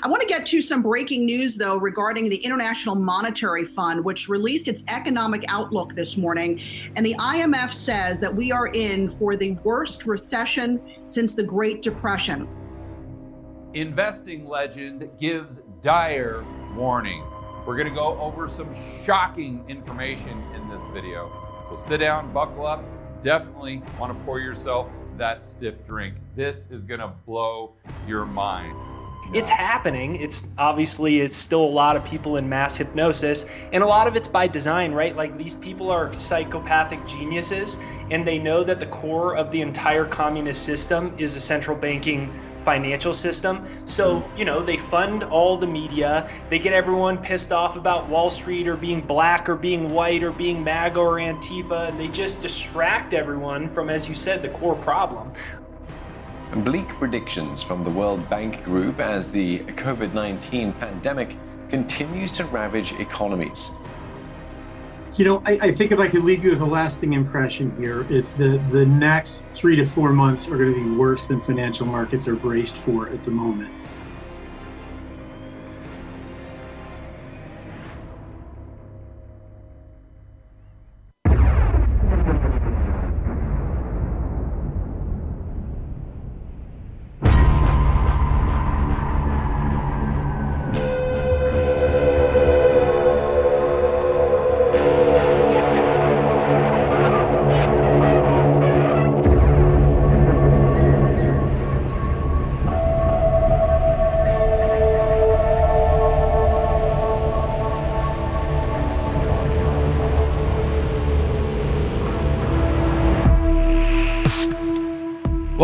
I want to get to some breaking news, though, regarding the International Monetary Fund, which released its economic outlook this morning. And the IMF says that we are in for the worst recession since the Great Depression. Investing legend gives dire warning. We're going to go over some shocking information in this video. So sit down, buckle up. Definitely want to pour yourself that stiff drink. This is going to blow your mind. It's happening. It's obviously it's still a lot of people in mass hypnosis and a lot of it's by design, right? Like these people are psychopathic geniuses and they know that the core of the entire communist system is a central banking financial system. So, hmm. you know, they fund all the media. They get everyone pissed off about Wall Street or being black or being white or being MAGA or Antifa. And they just distract everyone from, as you said, the core problem. Bleak predictions from the World Bank Group as the COVID 19 pandemic continues to ravage economies. You know, I, I, think if I could leave you with a lasting impression here, it's the the next three to four months are going to be worse than financial markets are braced for at the moment.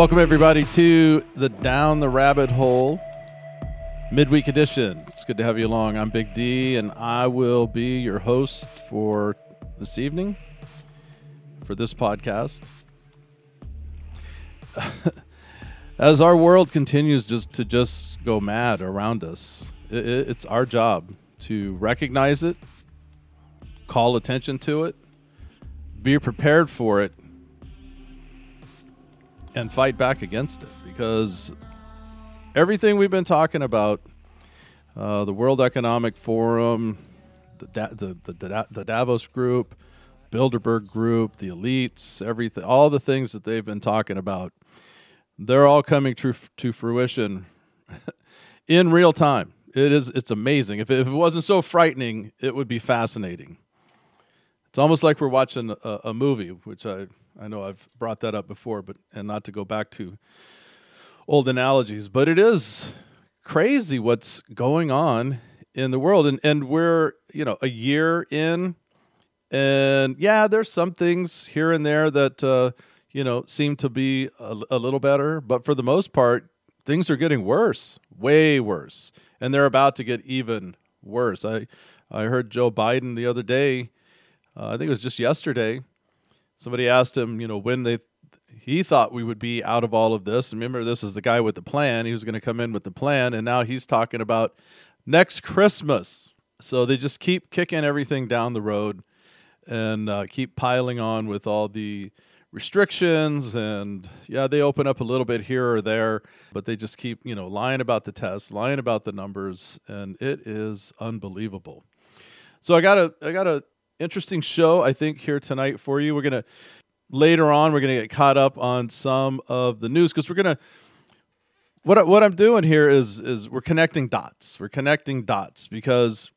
Welcome, everybody, to the Down the Rabbit Hole midweek edition. It's good to have you along. I'm Big D, and I will be your host for this evening for this podcast. As our world continues just to just go mad around us, it's our job to recognize it, call attention to it, be prepared for it, and fight back against it because everything we've been talking about uh, the World Economic Forum, the, da- the, the, the Davos Group, Bilderberg Group, the elites, everything, all the things that they've been talking about, they're all coming to, to fruition in real time. It is it's amazing. If it, if it wasn't so frightening, it would be fascinating. It's almost like we're watching a, a movie, which I I know I've brought that up before, but and not to go back to old analogies, but it is crazy what's going on in the world, and and we're you know a year in, and yeah, there's some things here and there that uh, you know seem to be a, a little better, but for the most part, things are getting worse, way worse, and they're about to get even worse. I I heard Joe Biden the other day, uh, I think it was just yesterday somebody asked him, you know, when they he thought we would be out of all of this. And Remember, this is the guy with the plan. He was going to come in with the plan, and now he's talking about next Christmas. So they just keep kicking everything down the road and uh, keep piling on with all the restrictions. And yeah, they open up a little bit here or there, but they just keep, you know, lying about the tests, lying about the numbers, and it is unbelievable. So I got a I got a interesting show, I think, here tonight for you. We're going to, later on, we're going to get caught up on some of the news because we're going to, what, what I'm doing here is, is we're connecting dots. We're connecting dots because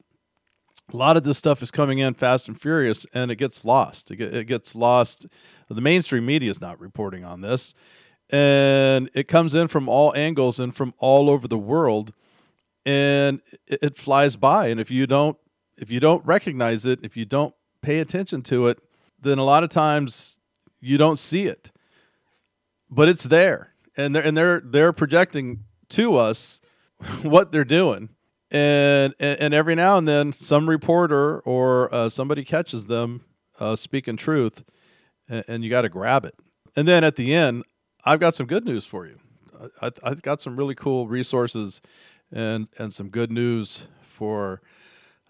a lot of this stuff is coming in fast and furious and it gets lost. It, get, it gets lost. The mainstream media is not reporting on this. And it comes in from all angles and from all over the world and it flies by. And if you don't if you don't recognize it, if you don't pay attention to it, then a lot of times you don't see it. But it's there. And they're and they're they're projecting to us what they're doing. And, and, and every now and then some reporter or uh, somebody catches them uh, speaking truth and, and you got to grab it. And then at the end, I've got some good news for you. I, I've got some really cool resources and and some good news for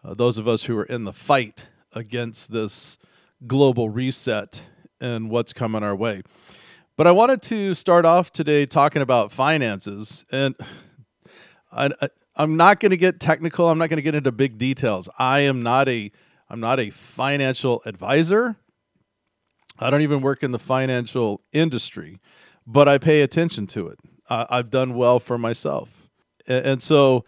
uh, those of us who are in the fight against this global reset and what's coming our way. But I wanted to start off today talking about finances, and I, I'm not going to get technical. I'm not going to get into big details. I am not a I'm not a financial advisor. I don't even work in the financial industry, but I pay attention to it. Uh, I've done well for myself, and so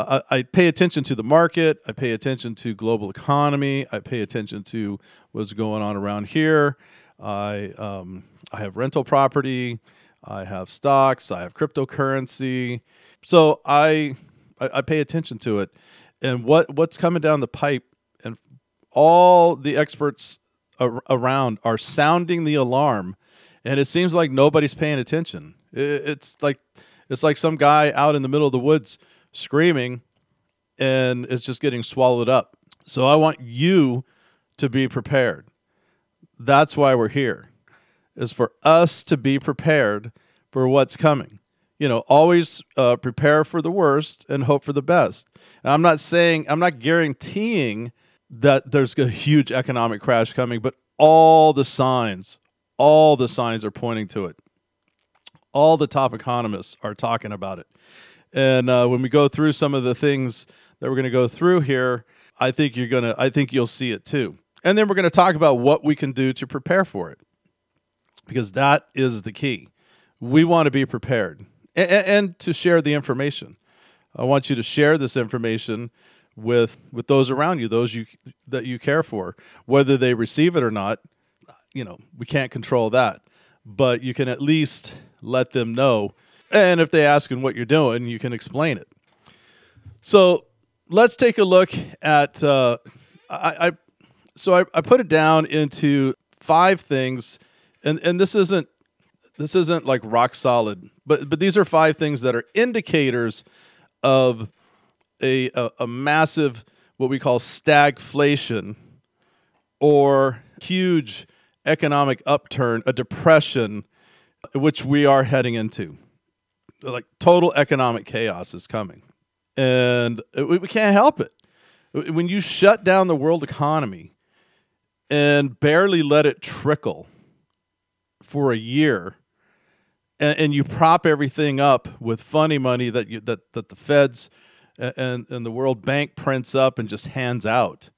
uh, I pay attention to the market. I pay attention to global economy. I pay attention to what's going on around here. I um, I have rental property. I have stocks. I have cryptocurrency. So I, I I pay attention to it, and what what's coming down the pipe, and all the experts ar- around are sounding the alarm, and it seems like nobody's paying attention. It, it's like it's like some guy out in the middle of the woods screaming, and it's just getting swallowed up. So I want you to be prepared. That's why we're here, is for us to be prepared for what's coming. You know, always uh, prepare for the worst and hope for the best. And I'm not saying, I'm not guaranteeing that there's a huge economic crash coming, but all the signs, all the signs are pointing to it. All the top economists are talking about it. And uh, when we go through some of the things that we're going to go through here, I think you're going to, I think you'll see it too. And then we're going to talk about what we can do to prepare for it because that is the key. We want to be prepared and, and to share the information. I want you to share this information with with those around you, those you that you care for, whether they receive it or not. You know, we can't control that, but you can at least let them know. And if they ask in what you're doing, you can explain it. So let's take a look at. Uh, I, I so I, I put it down into five things, and and this isn't this isn't like rock solid, but but these are five things that are indicators of a a, a massive what we call stagflation or huge economic upturn, a depression, which we are heading into. Like total economic chaos is coming, and we, can't help it. When you shut down the world economy and barely let it trickle for a year and, and you prop everything up with funny money that you that, that the feds and, and the world bank prints up and just hands out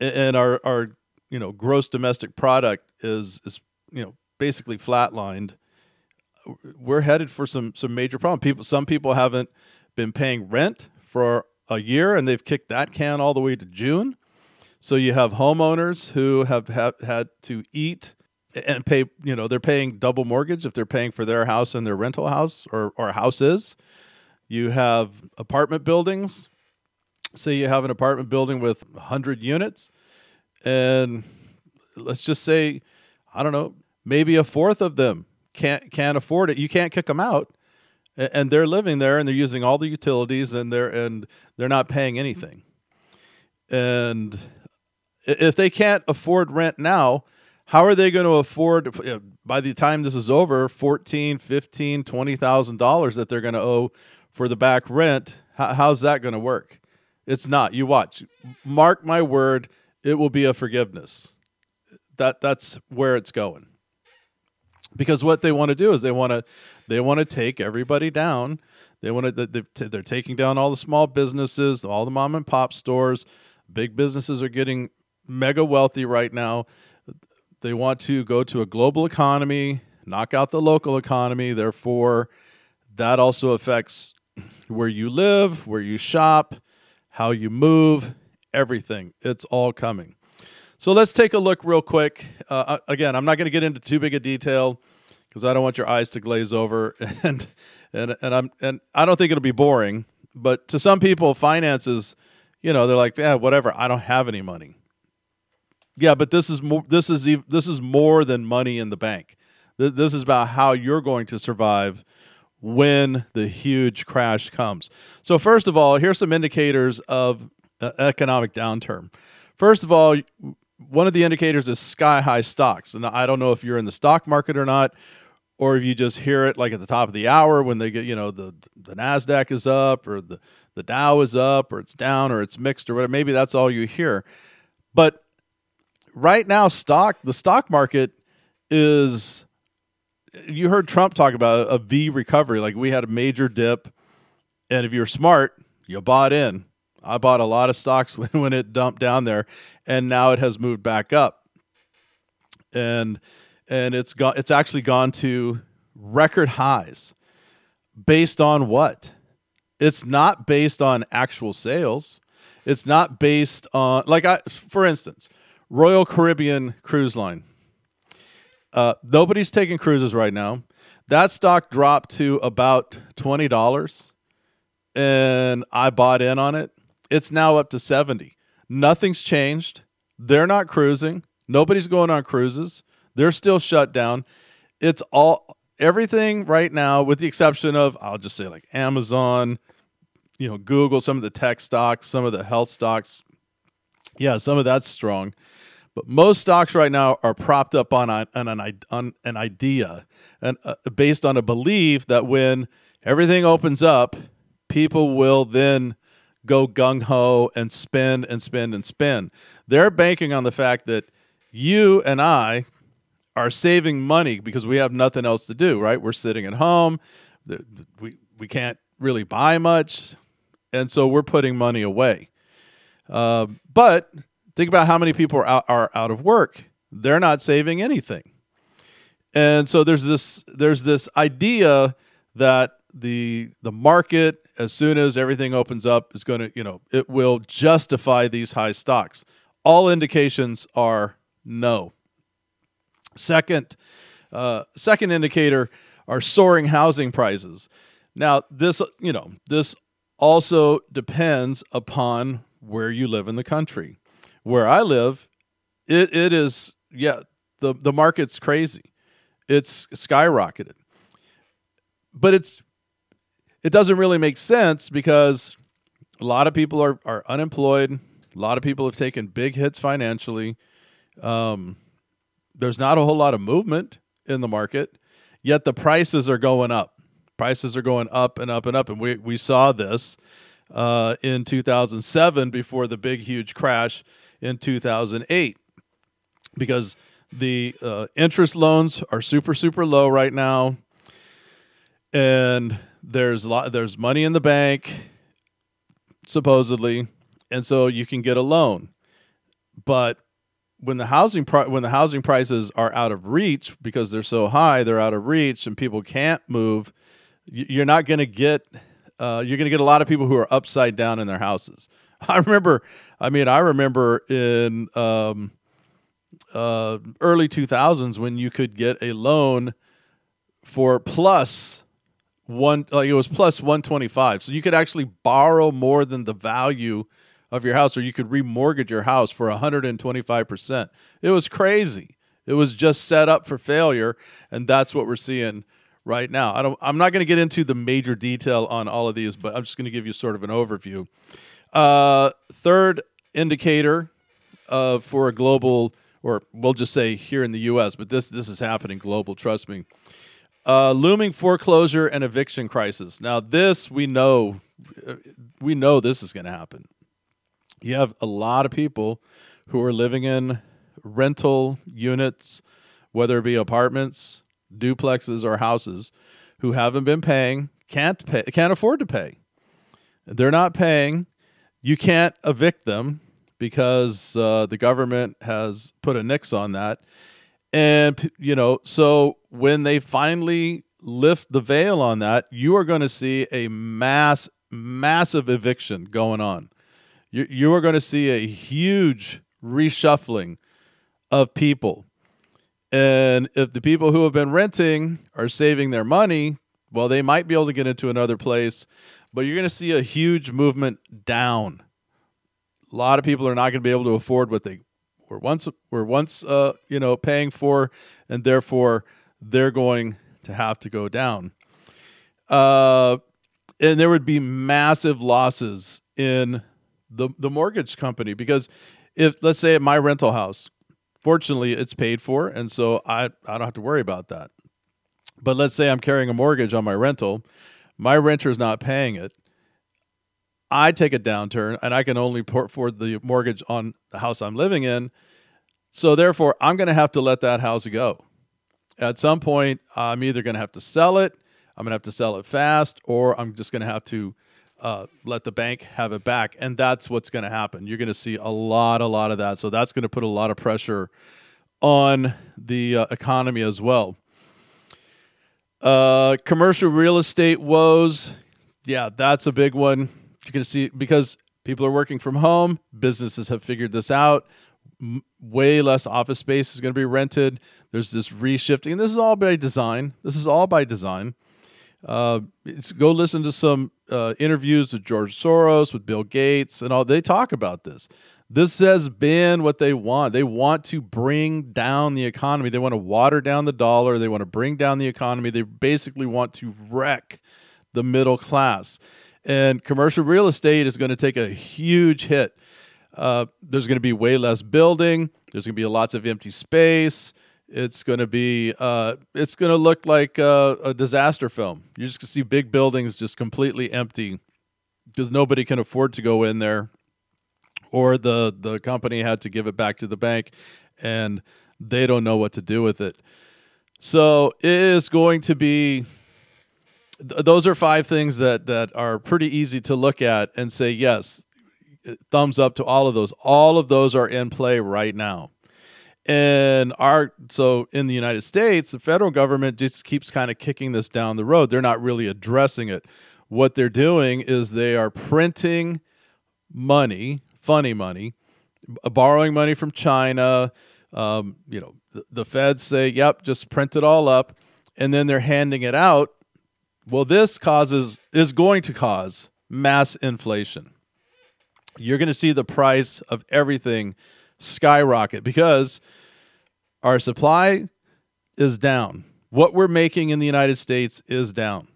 and our our you know gross domestic product is is you know basically flatlined we're headed for some some major problem people some people haven't been paying rent for a year and they've kicked that can all the way to June so you have homeowners who have, had to eat and pay, you know, they're paying double mortgage if they're paying for their house and their rental house or, or houses. You have apartment buildings. Say you have an apartment building with 100 units, and let's just say, I don't know, maybe a fourth of them can't can't afford it. You can't kick them out, and they're living there and they're using all the utilities and they're and they're not paying anything. And if they can't afford rent now, how are they going to afford uh, by the time this is over 14 15 20000 dollars that they're going to owe for the back rent how's that going to work? It's not. You watch. Mark my word it will be a forgiveness. That that's where it's going because what they want to do is they want to they want to take everybody down they want to they're taking down all the small businesses all the mom and pop stores big businesses are getting mega wealthy right now. They want to go to a global economy, knock out the local economy. Therefore, that also affects where you live, where you shop, how you move, everything. It's all coming. So let's take a look real quick. Uh, uh again, I'm not going to get into too big a detail because I don't want your eyes to glaze over, and and and I'm and I don't think it'll be boring. But to some people, finances, you know, they're like, yeah, whatever. I don't have any money. Yeah, but this is more. This is this is more than money in the bank. This is about how you're going to survive when the huge crash comes. So first of all, here's some indicators of economic downturn. First of all, one of the indicators is sky high stocks, and I don't know if you're in the stock market or not, or if you just hear it like at the top of the hour when they get you know the the Nasdaq is up or the the Dow is up or it's down or it's mixed or whatever. Maybe that's all you hear, but right now stock the stock market is you heard Trump talk about a V recovery like we had a major dip and if you're smart you bought in. I bought a lot of stocks when, when it dumped down there, and now it has moved back up. And and it's got it's actually gone to record highs. Based on what? It's not based on actual sales. It's not based on like I for instance, Royal Caribbean Cruise Line. Uh, nobody's taking cruises right now. That stock dropped to about twenty dollars, and I bought in on it. It's now up to seventy. Nothing's changed. They're not cruising. Nobody's going on cruises. They're still shut down. It's all everything right now, with the exception of I'll just say like Amazon, you know, Google, some of the tech stocks, some of the health stocks. Yeah, some of that's strong. But most stocks right now are propped up on, a, on, an, on an idea and uh, based on a belief that when everything opens up, people will then go gung ho and spend and spend and spend. They're banking on the fact that you and I are saving money because we have nothing else to do, right? We're sitting at home. We, we can't really buy much. And so we're putting money away. Uh, but think about how many people are out, are out of work. They're not saving anything. And so there's this there's this idea that the the market as soon as everything opens up is going to, you know, it will justify these high stocks. All indications are no. Second, uh, second indicator are soaring housing prices. Now, this you know this also depends upon where you live in the country. Where I live, it, it is yeah the the market's crazy. It's skyrocketed, but it's it doesn't really make sense because a lot of people are, are unemployed. A lot of people have taken big hits financially. Um, there's not a whole lot of movement in the market, yet the prices are going up. Prices are going up and up and up. And we, we saw this uh, in 2007 before the big, huge crash in 2008 because the uh, interest loans are super, super low right now. And there's a lot, there's money in the bank, supposedly. And so you can get a loan. But when the housing pri- when the housing prices are out of reach because they're so high, they're out of reach, and people can't move. You're not going to get uh, you're going to get a lot of people who are upside down in their houses. I remember, I mean, I remember in um, uh, early 2000s when you could get a loan for plus one, like it was plus 125. So you could actually borrow more than the value of your house, or you could remortgage your house for 125%. It was crazy. It was just set up for failure, and that's what we're seeing right now. I don't, I'm not going to get into the major detail on all of these, but I'm just going to give you sort of an overview. Uh, third indicator uh, for a global, or we'll just say here in the U.S., but this this is happening global. Trust me. Uh, looming foreclosure and eviction crisis. Now, this we know, uh, we know this is going to happen you have a lot of people who are living in rental units, whether it be apartments, duplexes, or houses, who haven't been paying, can't pay, can't afford to pay. They're not paying. You can't evict them because uh, the government has put a nix on that. And you know, so when they finally lift the veil on that, you are going to see a mass, massive eviction going on you, you are going to see a huge reshuffling of people. And if the people who have been renting are saving their money, well, they might be able to get into another place, but you're going to see a huge movement down. A lot of people are not going to be able to afford what they were once we're once uh, you know paying for, and therefore they're going to have to go down. Uh, and there would be massive losses in the the mortgage company because if let's say at my rental house, fortunately it's paid for, and so I I don't have to worry about that. But let's say I'm carrying a mortgage on my rental, my renter is not paying it. I take a downturn and I can only port for the mortgage on the house I'm living in. So therefore, I'm going to have to let that house go. At some point, I'm either going to have to sell it, I'm going to have to sell it fast, or I'm just going to have to uh, let the bank have it back, and that's what's going to happen. You're going to see a lot, a lot of that. So that's going to put a lot of pressure on the uh, economy as well. Uh, commercial real estate woes, yeah, that's a big one. You're going to see because people are working from home, businesses have figured this out. Way less office space is going to be rented. There's this reshifting, and this is all by design. This is all by design. Uh, go listen to some uh, interviews with George Soros, with Bill Gates, and all. They talk about this. This has been what they want. They want to bring down the economy. They want to water down the dollar. They want to bring down the economy. They basically want to wreck the middle class. And commercial real estate is going to take a huge hit. Uh, there's going to be way less building. There's going to be lots of empty space. It's going to be. Uh, it's going to look like a, a disaster film. You're just going to see big buildings just completely empty because nobody can afford to go in there, or the the company had to give it back to the bank, and they don't know what to do with it. So it is going to be. Th- those are five things that that are pretty easy to look at and say yes, thumbs up to all of those. All of those are in play right now and our so in the United States, the federal government just keeps kind of kicking this down the road. They're not really addressing it. What they're doing is they are printing money, funny money, borrowing money from China. Um, you know, the, the feds say, "Yep, just print it all up," and then they're handing it out. Well, this causes is going to cause mass inflation. You're going to see the price of everything skyrocket because our supply is down. What we're making in the United States is down.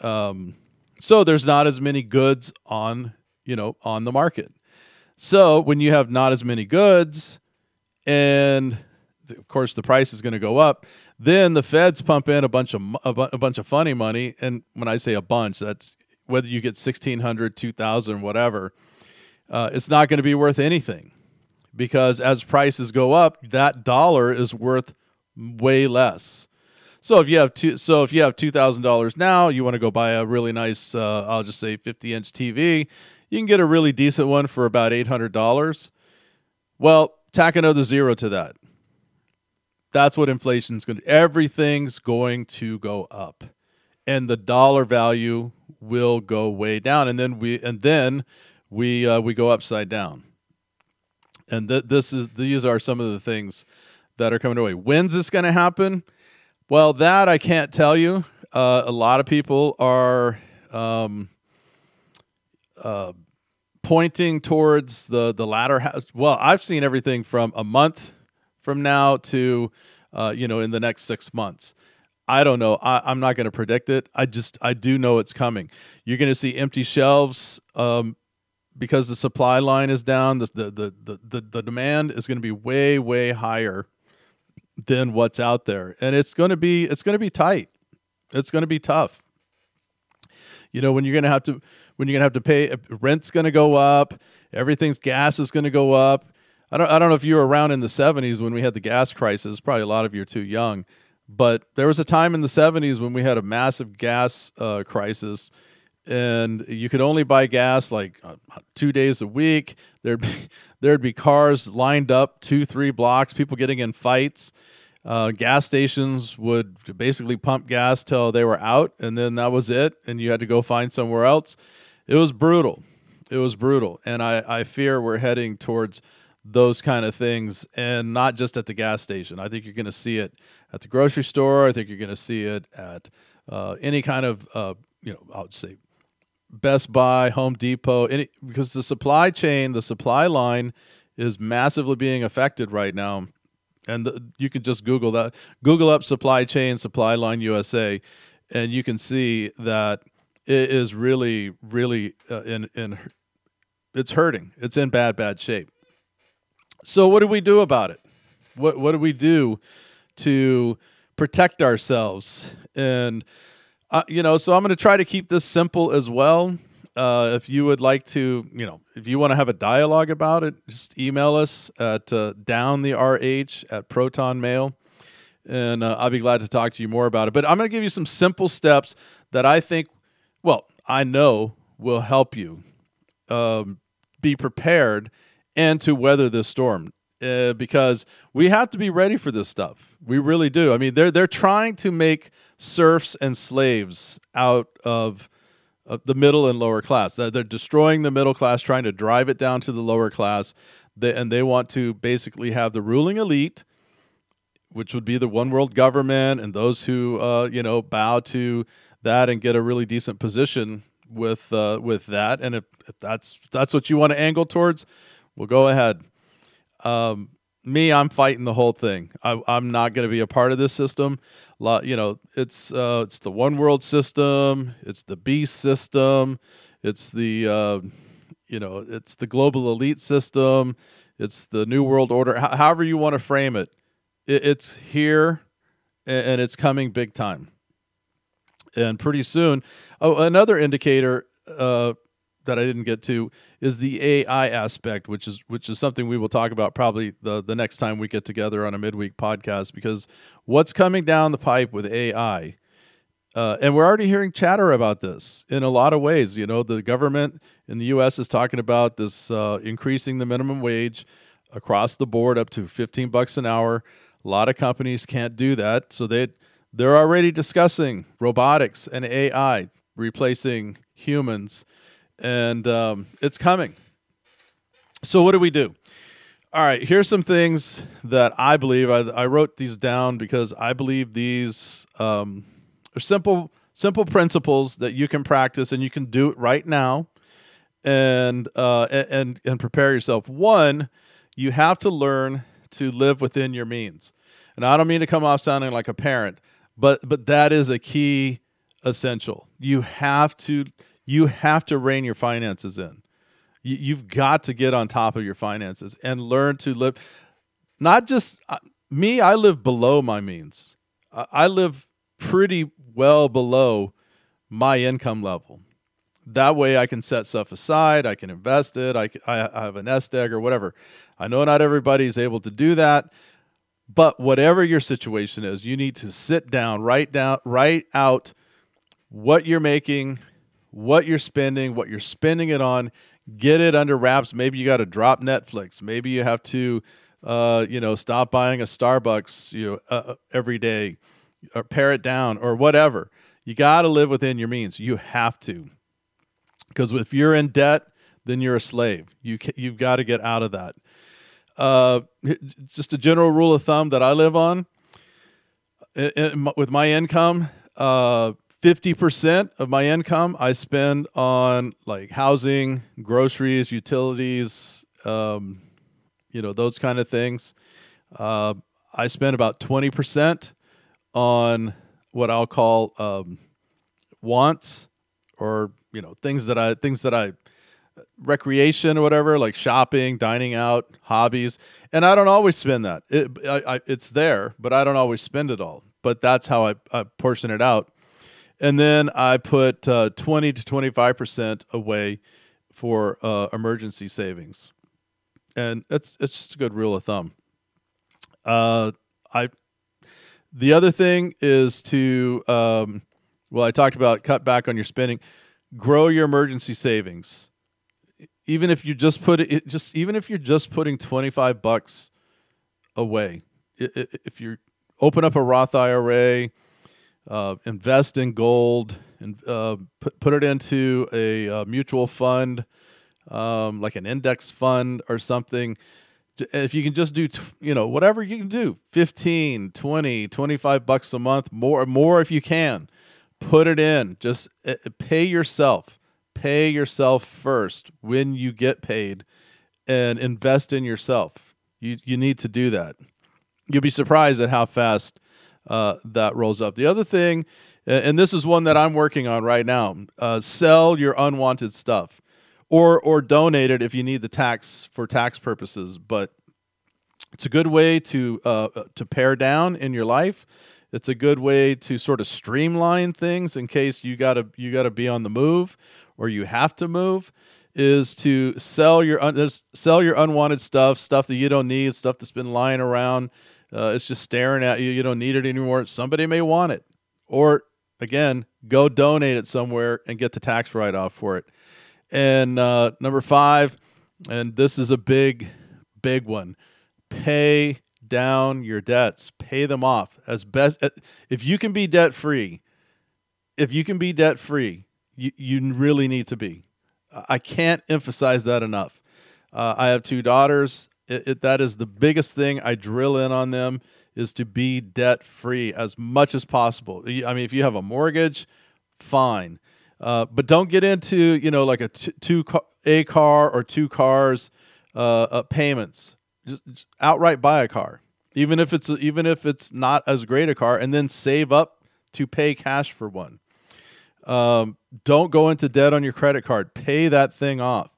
Um, so there's not as many goods on, you know, on the market. So when you have not as many goods, and of course the price is going to go up, then the feds pump in a bunch of a, bu- a bunch of funny money. And when I say a bunch, that's whether you get 1600 2000 whatever uh, it's not going to be worth anything because as prices go up, that dollar is worth way less. So if you have two, so if you have two thousand dollars now, you want to go buy a really nice, uh, I'll just say fifty inch TV, you can get a really decent one for about eight hundred dollars. Well, tack another zero to that. That's what inflation's going to. Everything's going to go up, and the dollar value will go way down, and then we and then we uh, we go upside down and th- this is these are some of the things that are coming away. When's this going to happen? Well, that I can't tell you. Uh, a lot of people are um, uh, pointing towards the the latter. House. Well, I've seen everything from a month from now to uh, you know in the next six months. I don't know. I, am not going to predict it. I just I do know it's coming. You're going to see empty shelves um, because the supply line is down, the the the the, the demand is going to be way way higher than what's out there, and it's going to be it's going to be tight. It's going to be tough. You know, when you're going to have to when you're going to have to pay rent's going to go up, everything's gas is going to go up. I don't I don't know if you were around in the 70s when we had the gas crisis. Probably a lot of you are too young, but there was a time in the 70s when we had a massive gas uh, crisis and you could only buy gas like uh, two days a week. There'd be there'd be cars lined up two three blocks, people getting in fights. Uh, gas stations would basically pump gas till they were out, and then that was it, and you had to go find somewhere else. It was brutal. It was brutal, and I, I fear we're heading towards those kind of things, and not just at the gas station. I think you're going to see it at the grocery store. I think you're going to see it at uh, any kind of uh, you know, I would say Best Buy, Home Depot, any, because the supply chain, the supply line is massively being affected right now. And the, you can just Google that, Google up supply chain, supply line USA, and you can see that it is really, really uh, in, in, it's hurting. It's in bad, bad shape. So what do we do about it? What, what do we do to protect ourselves? And, uh, you know, so I'm going to try to keep this simple as well. Uh, if you would like to, you know, if you want to have a dialogue about it, just email us at uh, down the rh at proton mail, and uh, I'll be glad to talk to you more about it. But I'm going to give you some simple steps that I think, well, I know will help you um, be prepared and to weather this storm. Uh, because we have to be ready for this stuff. We really do. I mean, they're they're trying to make serfs and slaves out of, of the middle and lower class. They're, they're, destroying the middle class, trying to drive it down to the lower class. They, and they want to basically have the ruling elite, which would be the one world government, and those who uh, you know bow to that and get a really decent position with uh, with that. And if, if that's that's what you want to angle towards, well, go ahead. Um, me, I'm fighting the whole thing. I, am not going to be a part of this system. You know, it's uh, it's the one world system. It's the beast system. It's the uh, you know, it's the global elite system. It's the new world order. H- however you want to frame it, it it's here, and, and it's coming big time. And pretty soon, oh, another indicator uh, that I didn't get to is the AI aspect, which is which is something we will talk about probably the the next time we get together on a midweek podcast. Because what's coming down the pipe with AI, uh, and we're already hearing chatter about this in a lot of ways. You know, the government in the U.S. is talking about this uh, increasing the minimum wage across the board up to fifteen bucks an hour. A lot of companies can't do that, so they they're already discussing robotics and AI replacing humans and um, it's coming. So, what do we do? All right, here's some things that I believe. I, I wrote these down because I believe these um, are simple, simple principles that you can practice and you can do it right now, and uh, and and prepare yourself. One, you have to learn to live within your means, and I don't mean to come off sounding like a parent, but but that is a key essential. You have to you have to rein your finances in. You, you've got to get on top of your finances and learn to live. Not just uh, me, I live below my means. I live pretty well below my income level. That way, I can set stuff aside. I can invest it. I, I have a nest egg or whatever. I know not everybody is able to do that, but whatever your situation is, you need to sit down, write down, write out what you're making, what you're spending, what you're spending it on, get it under wraps. Maybe you got to drop Netflix. Maybe you have to, uh, you know, stop buying a Starbucks, you know, uh, uh every day, or pare it down, or whatever. You got to live within your means. You have to, because if you're in debt, then you're a slave. You you've got to get out of that. Uh, just a general rule of thumb that I live on. with my income, uh, 50% of my income I spend on like housing, groceries, utilities, um, you know, those kind of things. Uh, I spend about 20% on what I'll call um, wants or, you know, things that I, things that I, recreation or whatever, like shopping, dining out, hobbies. And I don't always spend that. It, I, I, it's there, but I don't always spend it all. But that's how I, I portion it out and then I put uh, 20 to 25% away for uh, emergency savings. And it's it's just a good rule of thumb. Uh, I the other thing is to um, well, I talked about cut back on your spending, grow your emergency savings. Even if you just put it, just even if you're just putting 25 bucks away, if you open up a Roth IRA, uh, invest in gold and uh, put put it into a, a uh, mutual fund, um, like an index fund or something. If you can just do, you know, whatever you can do, 15, 20, 25 bucks a month, more, more if you can, put it in. Just uh, pay yourself. Pay yourself first when you get paid and invest in yourself. You, you need to do that. You'll be surprised at how fast uh, that rolls up. The other thing, and this is one that I'm working on right now, uh, sell your unwanted stuff, or or donate it if you need the tax for tax purposes. But it's a good way to uh, to pare down in your life. It's a good way to sort of streamline things in case you gotta you gotta be on the move or you have to move. Is to sell your un- sell your unwanted stuff, stuff that you don't need, stuff that's been lying around uh, it's just staring at you. You don't need it anymore. Somebody may want it. Or again, go donate it somewhere and get the tax write off for it. And uh, number five, and this is a big, big one pay down your debts, pay them off as best. If you can be debt free, if you can be debt free, you, you really need to be. I can't emphasize that enough. Uh, I have two daughters. It, it, that is the biggest thing I drill in on them is to be debt free as much as possible. I mean, if you have a mortgage, fine, uh, but don't get into you know like a t- two car, a car or two cars uh, uh, payments. Just, just outright buy a car, even if it's even if it's not as great a car, and then save up to pay cash for one. Um, don't go into debt on your credit card. Pay that thing off.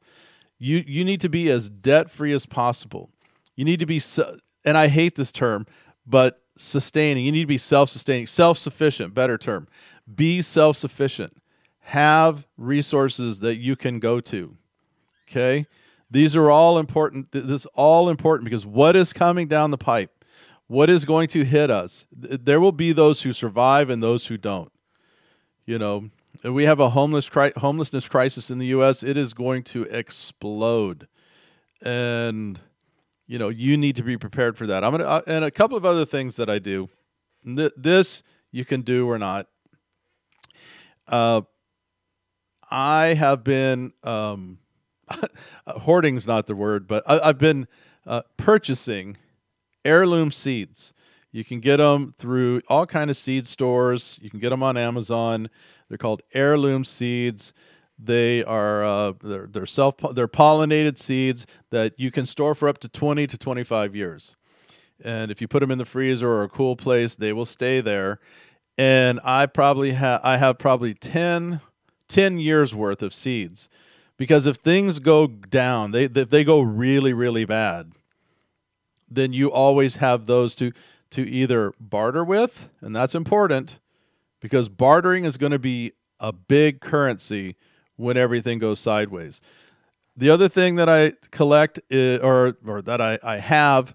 You you need to be as debt free as possible. You need to be, and I hate this term, but sustaining. You need to be self sustaining, self sufficient. Better term. Be self sufficient. Have resources that you can go to. Okay, these are all important. This is all important because what is coming down the pipe? What is going to hit us? There will be those who survive and those who don't. You know, we have a homeless homelessness crisis in the U.S. It is going to explode, and you know you need to be prepared for that. I'm gonna uh, and a couple of other things that I do. This you can do or not. Uh, I have been um, hoarding's not the word, but I, have been uh, purchasing heirloom seeds. You can get them through all kind of seed stores. You can get them on Amazon. They're called heirloom seeds. They are uh, they're, they're self they're pollinated seeds that you can store for up to 20 to 25 years. And if you put them in the freezer or a cool place, they will stay there. And I probably have I have probably 10, 10 years worth of seeds. Because if things go down, they if they go really really bad, then you always have those to to either barter with, and that's important because bartering is going to be a big currency when everything goes sideways. The other thing that I collect is, or or that I, I have,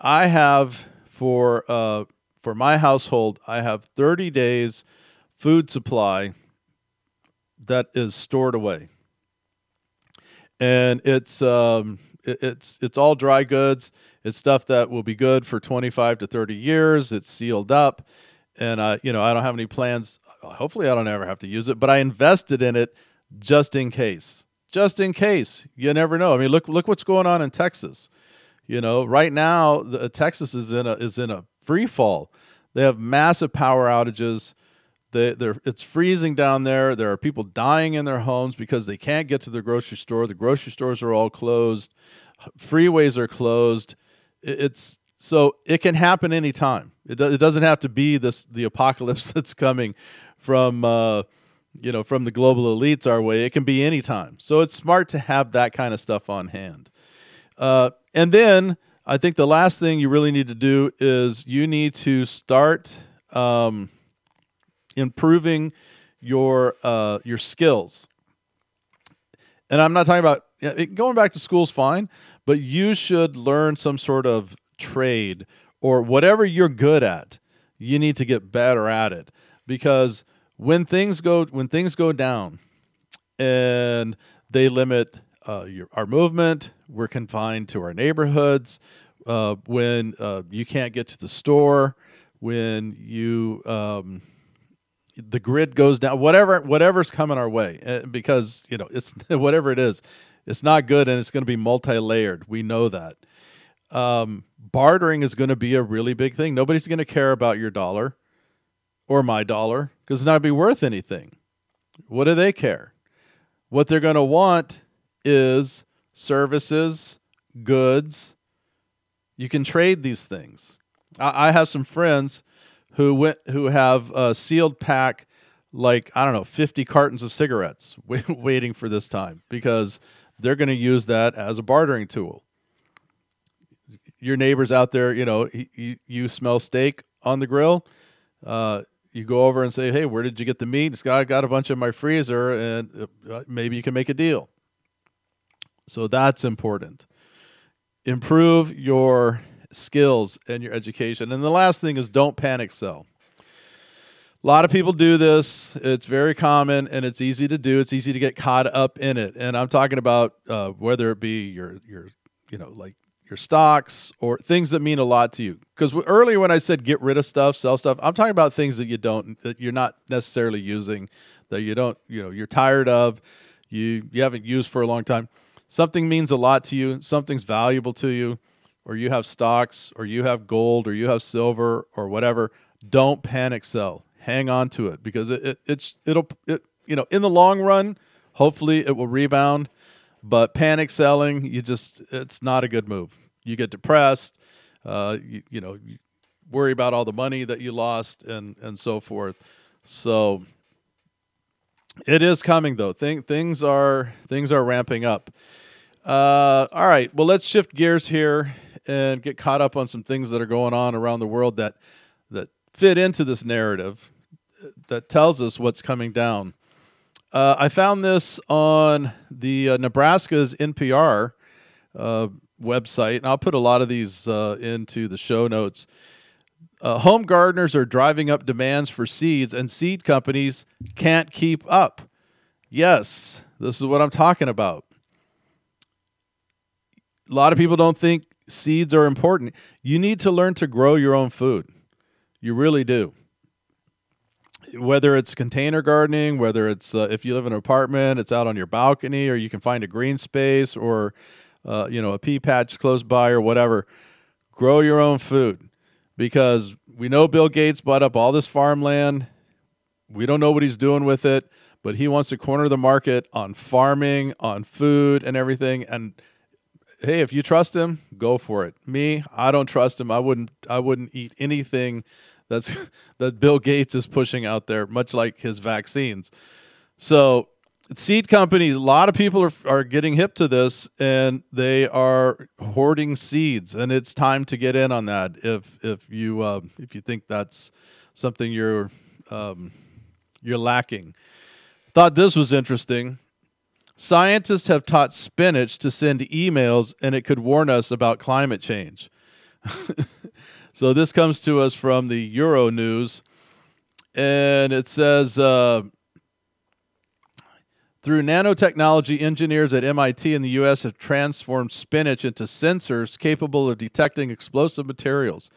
I have for uh, for my household, I have 30 days food supply that is stored away, and it's um, it, it's it's all dry goods. It's stuff that will be good for 25 to 30 years. It's sealed up and I, you know, I don't have any plans. Hopefully, I don't ever have to use it, but I invested in it just in case. Just in case, you never know. I mean, look, look what's going on in Texas. You know, right now, the, Texas is in a is in a free fall. They have massive power outages. They, they're, it's freezing down there. There are people dying in their homes because they can't get to the grocery store. The grocery stores are all closed. Freeways are closed. It's so it can happen anytime. It, do, it doesn't have to be this the apocalypse that's coming from uh, you know from the global elites our way. It can be anytime. So it's smart to have that kind of stuff on hand. Uh, and then I think the last thing you really need to do is you need to start um, improving your uh, your skills. And I'm not talking about going back to school is fine, but you should learn some sort of trade or whatever you're good at, you need to get better at it because when things go when things go down and they limit uh, your, our movement, we're confined to our neighborhoods. Uh, when uh, you can't get to the store, when you um, the grid goes down, whatever whatever's coming our way, eh, because you know it's whatever it is, it's not good and it's going to be multi layered. We know that um, bartering is going to be a really big thing. Nobody's going to care about your dollar or my dollar because it's not be worth anything. What do they care? What they're going to want is services, goods. You can trade these things. I, I have some friends who went who have a sealed pack like I don't know 50 cartons of cigarettes waiting for this time because they're going to use that as a bartering tool your neighbors out there, you know, you, you smell steak on the grill. Uh, you go over and say, "Hey, where did you get the meat?" This guy got a bunch in my freezer, and uh, maybe you can make a deal. So that's important. Improve your skills and your education. And the last thing is don't panic sell. A lot of people do this. It's very common and it's easy to do. It's easy to get caught up in it. And I'm talking about uh, whether it be your your you know like your stocks or things that mean a lot to you. Because earlier when I said get rid of stuff, sell stuff, I'm talking about things that you don't that you're not necessarily using, that you don't you know you're tired of, you you haven't used for a long time. Something means a lot to you. Something's valuable to you, or you have stocks, or you have gold, or you have silver, or whatever. Don't panic sell. Hang on to it because it, it it's it'll it you know in the long run. Hopefully it will rebound but panic selling, you just it's not a good move. You get depressed. Uh, you, you know, you worry about all the money that you lost and and so forth. So it is coming though. Thing, things are things are ramping up. Uh, all right. Well, let's shift gears here and get caught up on some things that are going on around the world that that fit into this narrative that tells us what's coming down. Uh, I found this on the uh, Nebraska's NPR uh, website, and I'll put a lot of these uh, into the show notes. Uh, home gardeners are driving up demands for seeds, and seed companies can't keep up. Yes, this is what I'm talking about. A lot of people don't think seeds are important. You need to learn to grow your own food. You really do whether it's container gardening, whether it's uh, if you live in an apartment, it's out on your balcony, or you can find a green space, or uh, you know a pea patch close by, or whatever. Grow your own food because we know Bill Gates bought up all this farmland. We don't know what he's doing with it, but he wants to corner the market on farming, on food, and everything. And hey, if you trust him, go for it. Me, I don't trust him. I wouldn't. I wouldn't eat anything that's that Bill Gates is pushing out there, much like his vaccines. So seed companies, a lot of people are, are getting hip to this and they are hoarding seeds and it's time to get in on that if if you uh, if you think that's something you're um, you're lacking. Thought this was interesting. Scientists have taught spinach to send emails and it could warn us about climate change. So this comes to us from the Euro News, and it says uh, through nanotechnology, engineers at MIT in the U.S. have transformed spinach into sensors capable of detecting explosive materials.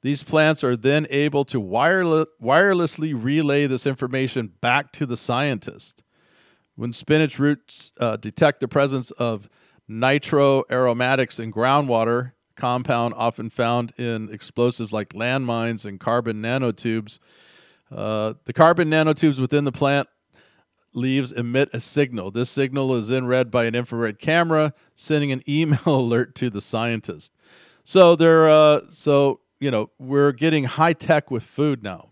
These plants are then able to wireless, wirelessly relay this information back to the scientist. When spinach roots uh, detect the presence of nitro aromatics in groundwater, compound often found in explosives like landmines and carbon nanotubes. Uh, the carbon nanotubes within the plant leaves emit a signal. This signal is then read by an infrared camera, sending an email alert to the scientist. So they're uh, so you know we're getting high tech with food now.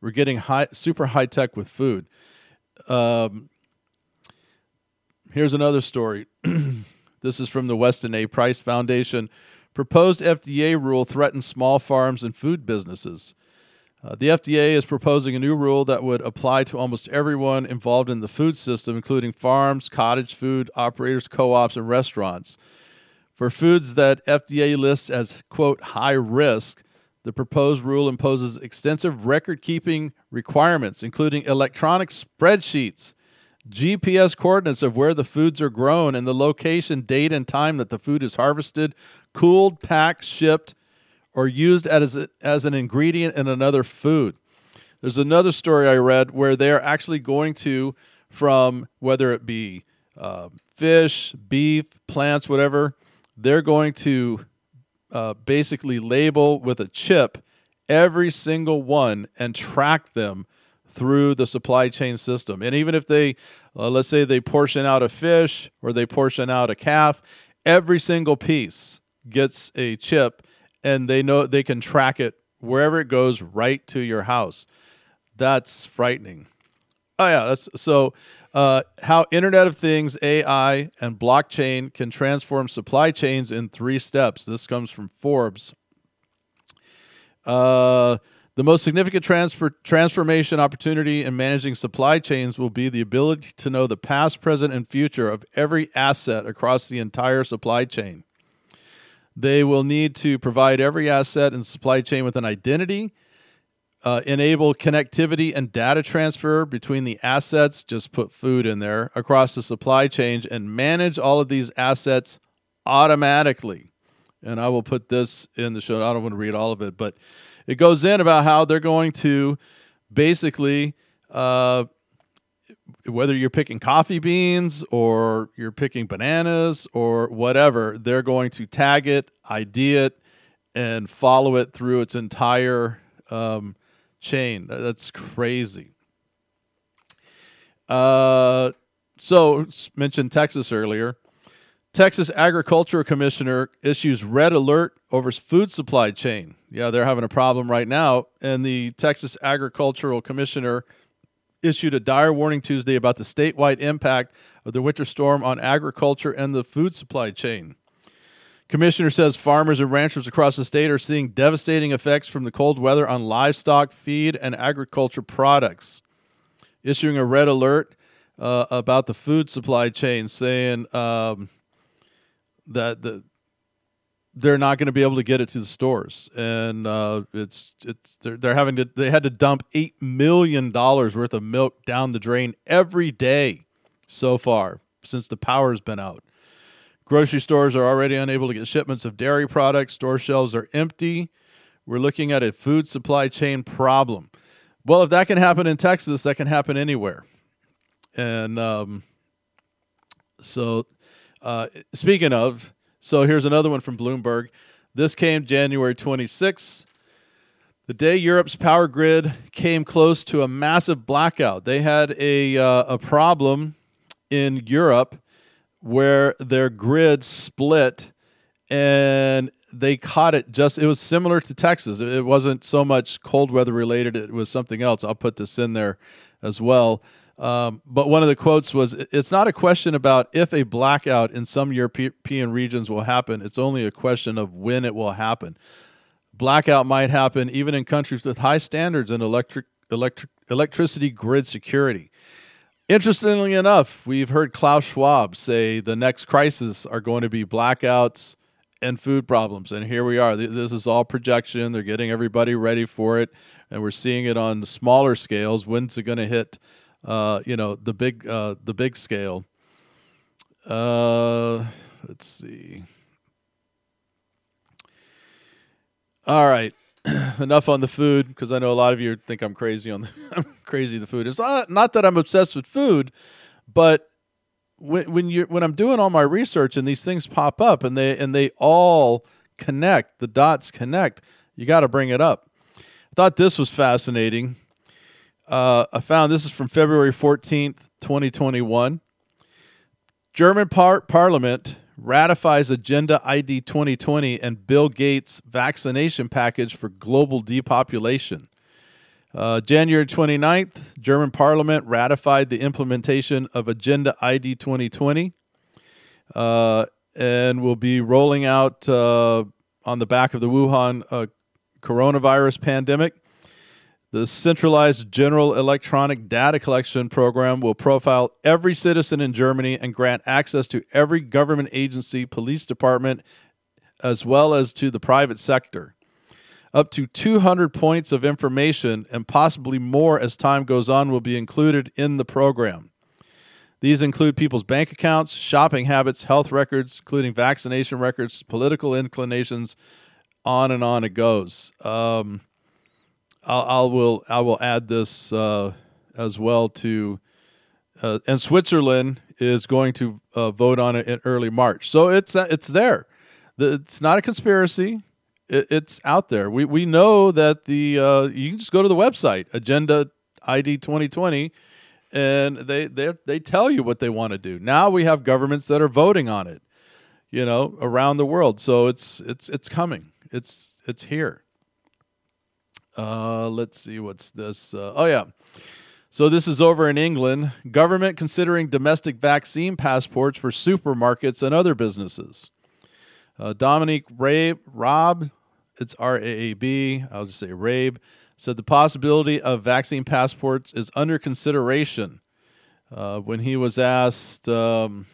We're getting high, super high tech with food. Um, here's another story. this is from the Weston A. Price Foundation. Proposed FDA rule threatens small farms and food businesses. Uh, the FDA is proposing a new rule that would apply to almost everyone involved in the food system, including farms, cottage food operators, co ops, and restaurants. For foods that FDA lists as, quote, high risk, the proposed rule imposes extensive record keeping requirements, including electronic spreadsheets, GPS coordinates of where the foods are grown, and the location, date, and time that the food is harvested, cooled, packed, shipped, or used as, a, as an ingredient in another food. There's another story I read where they're actually going to, from whether it be uh, fish, beef, plants, whatever, they're going to uh, basically label with a chip every single one and track them through the supply chain system. And even if they, uh, let's say they portion out a fish or they portion out a calf, every single piece gets a chip and they know they can track it wherever it goes right to your house. That's frightening. Oh yeah, that's so uh, how Internet of Things, AI, and blockchain can transform supply chains in three steps. This comes from Forbes. Uh, the most significant transfer, transformation opportunity in managing supply chains will be the ability to know the past, present, and future of every asset across the entire supply chain. They will need to provide every asset in supply chain with an identity, uh, enable connectivity and data transfer between the assets, just put food in there, across the supply chain and manage all of these assets automatically. And I will put this in the show. I don't want to read all of it, but it goes in about how they're going to basically, uh, whether you're picking coffee beans or you're picking bananas or whatever, they're going to tag it, ID it, and follow it through its entire um, chain. That's crazy. Uh, so mentioned Texas earlier. Texas Agricultural Commissioner issues red alert over food supply chain. Yeah, they're having a problem right now, and the Texas Agricultural Commissioner issued a dire warning Tuesday about the statewide impact of the winter storm on agriculture and the food supply chain. Commissioner says farmers and ranchers across the state are seeing devastating effects from the cold weather on livestock, feed, and agriculture products. Issuing a red alert uh, about the food supply chain, saying um, that the they're not going to be able to get it to the stores, and uh, it's it's they're, they're having to they had to dump eight million dollars worth of milk down the drain every day so far since the power's been out. Grocery stores are already unable to get shipments of dairy products. Store shelves are empty. We're looking at a food supply chain problem. Well, if that can happen in Texas, that can happen anywhere. And um, so, uh, speaking of, so here's another one from Bloomberg. This came January 26th. The day Europe's power grid came close to a massive blackout. They had a, uh, a problem in Europe where their grid split and they caught it just it was similar to Texas. It wasn't so much cold weather related, it was something else. I'll put this in there as well. Um, but one of the quotes was It's not a question about if a blackout in some European regions will happen, it's only a question of when it will happen. Blackout might happen even in countries with high standards in electric, electric, electricity grid security. Interestingly enough, we've heard Klaus Schwab say the next crisis are going to be blackouts and food problems. And here we are. This is all projection. They're getting everybody ready for it. And we're seeing it on smaller scales. When's it going to hit, uh, you know, the big, uh, the big scale? Uh, let's see. All right. enough on the food because I know a lot of you think I'm crazy on the I'm crazy the food. It's not not that I'm obsessed with food, but when when you when I'm doing all my research and these things pop up and they and they all connect, the dots connect, you got to bring it up. I thought this was fascinating. Uh, I found this is from February 14th, 2021. German par- Parliament ratifies Agenda ID 2020 and Bill Gates' vaccination package for global depopulation. Uh, January 29th, German Parliament ratified the implementation of Agenda ID 2020 uh, and will be rolling out uh, on the back of the Wuhan uh, coronavirus pandemic. The centralized general electronic data collection program will profile every citizen in Germany and grant access to every government agency, police department, as well as to the private sector. Up to 200 points of information and possibly more as time goes on will be included in the program. These include people's bank accounts, shopping habits, health records, including vaccination records, political inclinations, on and on it goes. Um, I'll, I'll will I will add this uh, as well to, uh, and Switzerland is going to uh, vote on it in early March. So it's uh, it's there. The, it's not a conspiracy. It, it's out there. We we know that the uh, you can just go to the website Agenda ID 2020, and they they they tell you what they want to do. Now we have governments that are voting on it, you know, around the world. So it's it's it's coming. It's it's here. Uh, let's see, what's this? Uh, oh, yeah. So this is over in England. Government considering domestic vaccine passports for supermarkets and other businesses. Uh, Dominique Raab, Rob, it's R A A B, I'll just say Rabe, said the possibility of vaccine passports is under consideration. Uh, when he was asked, um,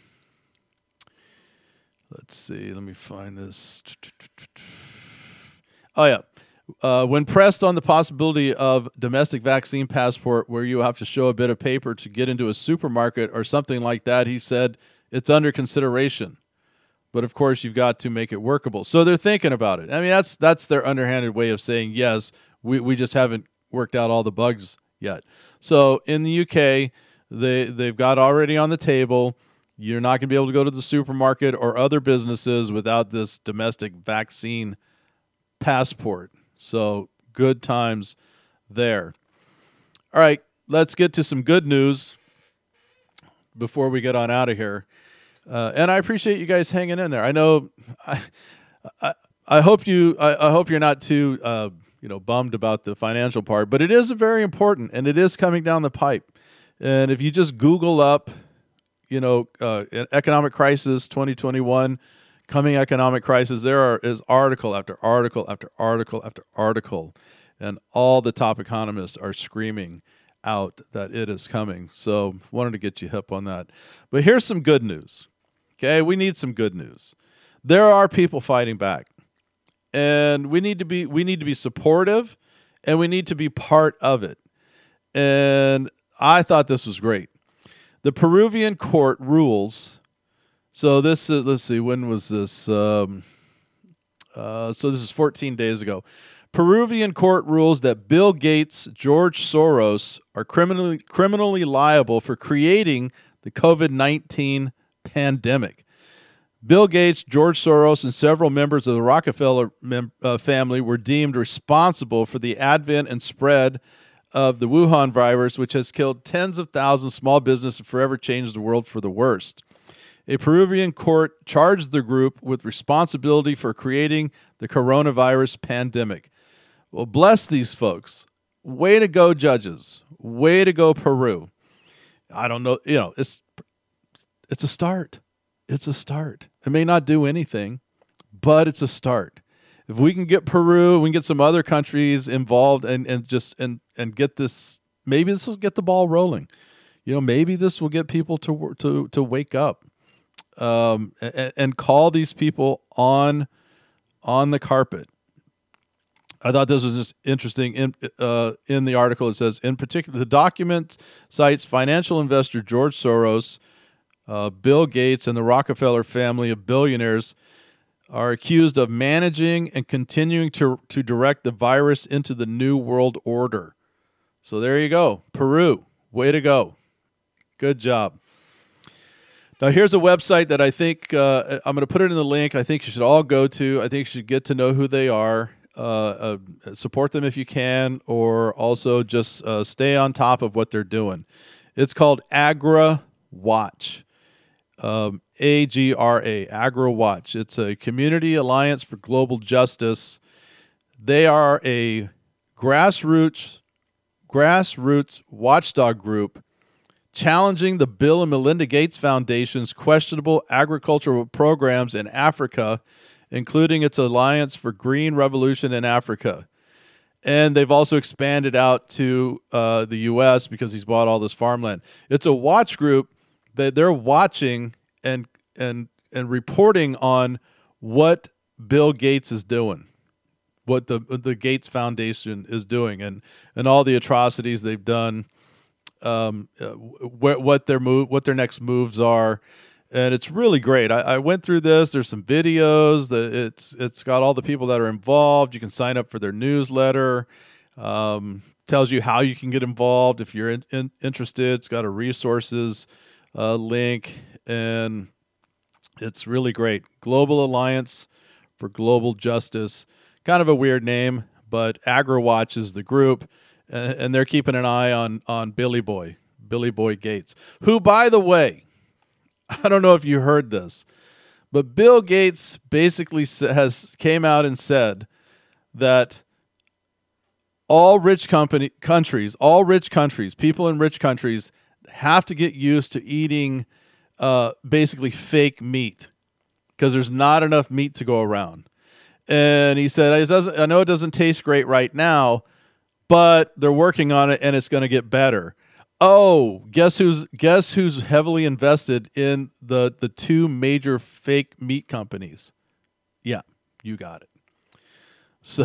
let's see, let me find this. Oh, yeah Uh, when pressed on the possibility of domestic vaccine passport, where you have to show a bit of paper to get into a supermarket or something like that, he said it's under consideration. But of course, you've got to make it workable. So they're thinking about it. I mean, that's that's their underhanded way of saying yes. We we just haven't worked out all the bugs yet. So in the UK, they they've got already on the table. You're not going to be able to go to the supermarket or other businesses without this domestic vaccine passport. So good times there. All right, let's get to some good news before we get on out of here. Uh, and I appreciate you guys hanging in there. I know, I, I, I hope you, I, I, hope you're not too, uh, you know, bummed about the financial part, but it is very important, and it is coming down the pipe. And if you just Google up, you know, uh, economic crisis 2021, coming economic crisis, there are, is article after article after article after article, and all the top economists are screaming out that it is coming. So wanted to get you hip on that. But here's some good news. Okay, we need some good news. There are people fighting back. And we need to be we need to be supportive and we need to be part of it. And I thought this was great. The Peruvian court rules. So this is let's see, when was this? Um, uh, so this is 14 days ago. Peruvian court rules that Bill Gates, George Soros are criminally criminally liable for creating the COVID 19 pandemic. Bill Gates, George Soros, and several members of the Rockefeller mem- uh, family were deemed responsible for the advent and spread of the Wuhan virus, which has killed tens of thousands of small businesses and forever changed the world for the worst. A Peruvian court charged the group with responsibility for creating the coronavirus pandemic. Well, bless these folks. Way to go, judges. Way to go, Peru. I don't know, you know, it's it's a start. It's a start. It may not do anything, but it's a start. If we can get Peru, we can get some other countries involved and, and just and and get this maybe this will get the ball rolling. You know, maybe this will get people to to to wake up um, and, and call these people on on the carpet. I thought this was just interesting. In uh, in the article, it says, in particular, the document cites financial investor George Soros, uh, Bill Gates and the Rockefeller family of billionaires are accused of managing and continuing to, to direct the virus into the New World Order. So there you go. Peru, way to go. Good job. Now, here's a website that I think uh, I'm going to put it in the link. I think you should all go to. I think you should get to know who they are. Uh, uh, support them if you can, or also just uh, stay on top of what they're doing. It's called Agra Watch um, AGRA, Agra Watch. It's a community alliance for global justice. They are a grassroots grassroots watchdog group challenging the Bill and Melinda Gates Foundation's questionable agricultural programs in Africa, including its alliance for green revolution in Africa. And they've also expanded out to uh, the U.S. because he's bought all this farmland. It's a watch group that they're watching and and and reporting on what Bill Gates is doing, what the the Gates Foundation is doing, and and all the atrocities they've done, um, uh, wh- what their move, what their next moves are, and it's really great. I, I went through this. There's some videos. It's it's got all the people that are involved. You can sign up for their newsletter. Um, tells you how you can get involved if you're in, in, interested. It's got a resources uh, link, and it's really great. Global Alliance for Global Justice. Kind of a weird name, but Agra Watch is the group, and they're keeping an eye on on Billy Boy, Billy Boy Gates, who, by the way, I don't know if you heard this, but Bill Gates basically has came out and said that all rich company countries, all rich countries, people in rich countries have to get used to eating uh, basically fake meat because there's not enough meat to go around. And he said, it doesn't, I know it doesn't taste great right now, but they're working on it and it's going to get better. Oh, guess who's guess who's heavily invested in the the two major fake meat companies? Yeah, you got it. So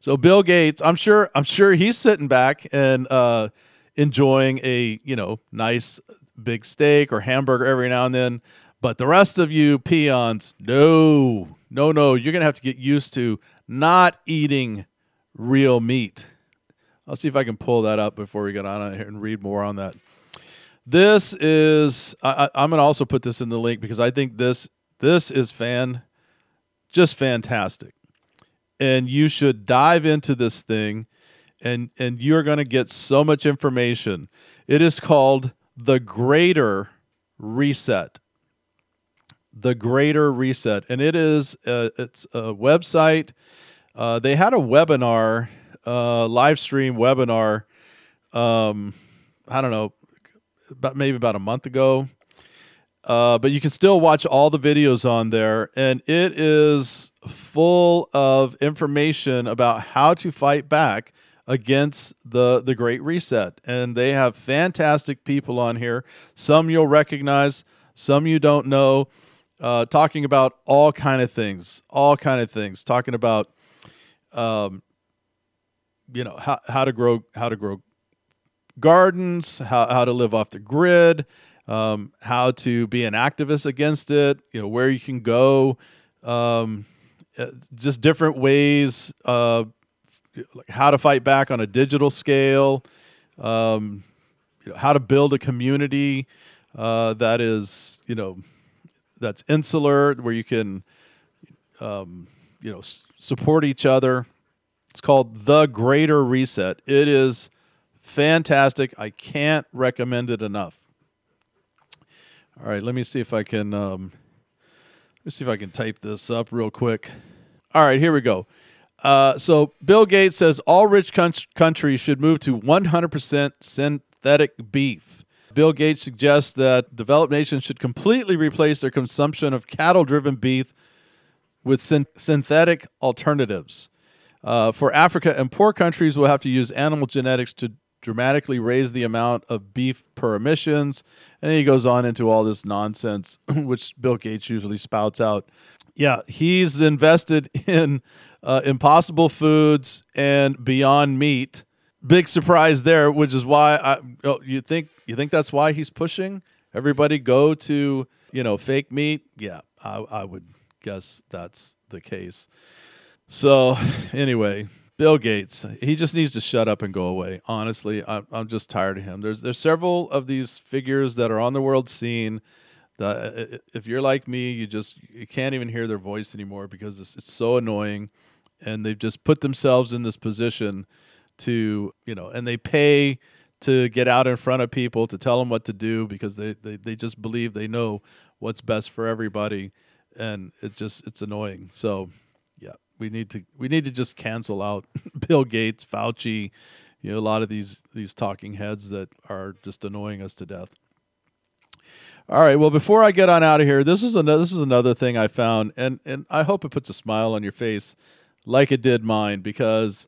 so Bill Gates, I'm sure I'm sure he's sitting back and uh, enjoying a you know nice big steak or hamburger every now and then. But the rest of you peons, no, no, no, you're gonna have to get used to not eating real meat. I'll see if I can pull that up before we get on here and read more on that. This is I, I'm gonna also put this in the link because I think this this is fan just fantastic, and you should dive into this thing, and and you're gonna get so much information. It is called the Greater Reset. The Greater Reset, and it is a, it's a website. Uh, they had a webinar, uh, live stream webinar. Um, I don't know, about maybe about a month ago. Uh, but you can still watch all the videos on there, and it is full of information about how to fight back against the the Great Reset. And they have fantastic people on here. Some you'll recognize, some you don't know. Uh, talking about all kind of things, all kind of things. Talking about, um, you know, how how to grow how to grow gardens, how how to live off the grid, um, how to be an activist against it. You know, where you can go. Um, uh, just different ways. Uh, like how to fight back on a digital scale, um, you know, how to build a community uh, that is, you know, that's insular, where you can, um, you know, s- support each other. It's called The Greater Reset. It is fantastic. I can't recommend it enough. All right, let me see if I can. Um, let's see if I can type this up real quick. All right, here we go. Uh, so Bill Gates says all rich coun- countries should move to 100% synthetic beef. Bill Gates suggests that developed nations should completely replace their consumption of cattle-driven beef with syn- synthetic alternatives. Uh, for Africa and poor countries, we'll have to use animal genetics to dramatically raise the amount of beef per emissions. And he goes on into all this nonsense, which Bill Gates usually spouts out. Yeah, he's invested in uh, Impossible Foods and Beyond Meat. Big surprise there, which is why I oh, you think you think that's why he's pushing everybody go to you know fake meat. Yeah, I, I would guess that's the case. So anyway, Bill Gates, he just needs to shut up and go away. Honestly, I'm, I'm just tired of him. There's there's several of these figures that are on the world scene. That uh, uh, uh, if you're like me, you just you can't even hear their voice anymore because it's, it's so annoying, and they've just put themselves in this position to you know, and they pay to get out in front of people to tell them what to do because they they, they just believe they know what's best for everybody, and it just it's annoying. So we need to we need to just cancel out Bill Gates, Fauci, you know, a lot of these these talking heads that are just annoying us to death. All right, well, before I get on out of here, this is another this is another thing I found, and and I hope it puts a smile on your face, like it did mine, because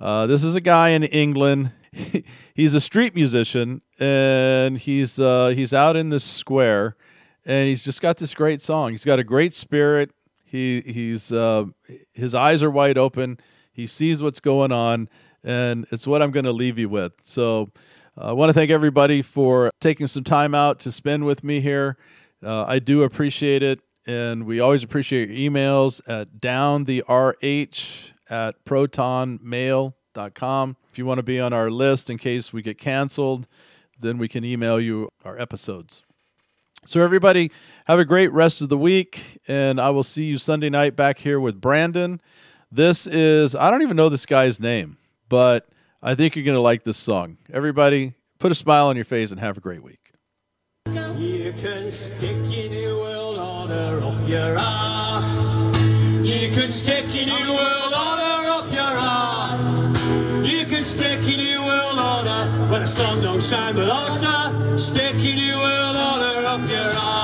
uh, this is a guy in England. he's a street musician, and he's uh, he's out in this square, and he's just got this great song. He's got a great spirit. He he's uh, his eyes are wide open. He sees what's going on, and it's what I'm going to leave you with. So. Uh, I want to thank everybody for taking some time out to spend with me here. Uh, I do appreciate it, and we always appreciate your emails at downtherh at protonmail.com. If you want to be on our list in case we get canceled, then we can email you our episodes. So, everybody, have a great rest of the week, and I will see you Sunday night back here with Brandon. This is, I don't even know this guy's name, but I think you're going to like this song. Everybody, put a smile on your face and have a great week. You can stick your new world order up your ass. You can stick your new world order up your ass. You can stick your new world order when the sun don't shine water. Stick your new world order up your ass.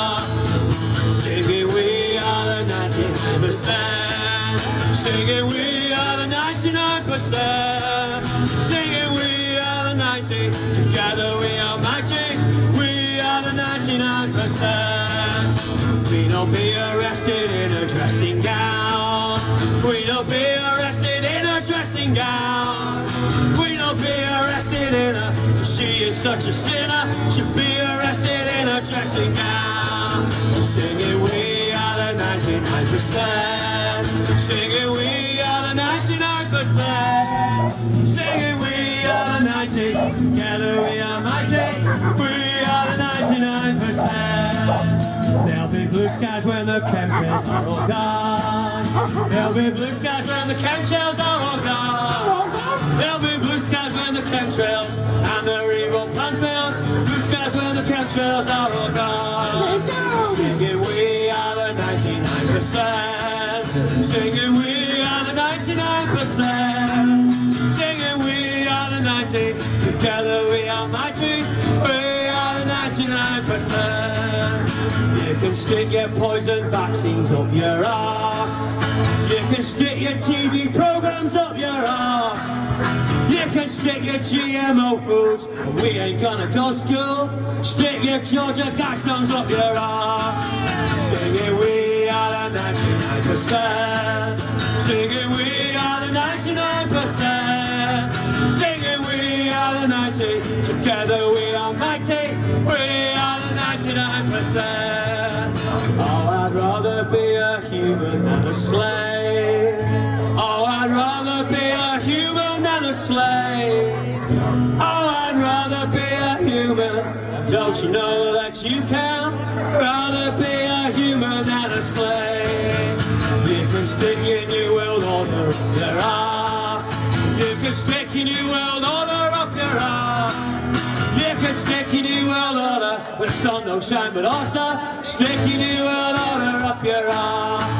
Singing we are the 99%. Singing we are the 90. Together we are magic. We are the 99%. We don't be arrested in a dressing gown. We don't be arrested in a dressing gown. We don't be arrested in a... She is such a sinner. Be blue skies when the chemtrails are all gone. There'll be blue skies when the chemtrails are all gone. There'll be blue skies when the chemtrails and the evil plant fails. Blue skies when the chemtrails are all gone. Stick your poison vaccines up your ass. You can stick your TV programs up your ass. You can stick your GMO foods, and we ain't gonna go school. Stick your Georgia Guidestones up your ass. Singing we are the 99%. Singing we are the 99%. Singing we are the 90. Together we are mighty. We are the 99%. Rather be a human than a slave. Oh, I'd rather be a human than a slave. Oh, I'd rather be a human. Don't you know that you can rather be a human than a slave? You can stick your new world order up your ass. You can stick your new world order up your ass. You can stick your new world order the sun don't shine but oughta. Stick your new world order up your ass.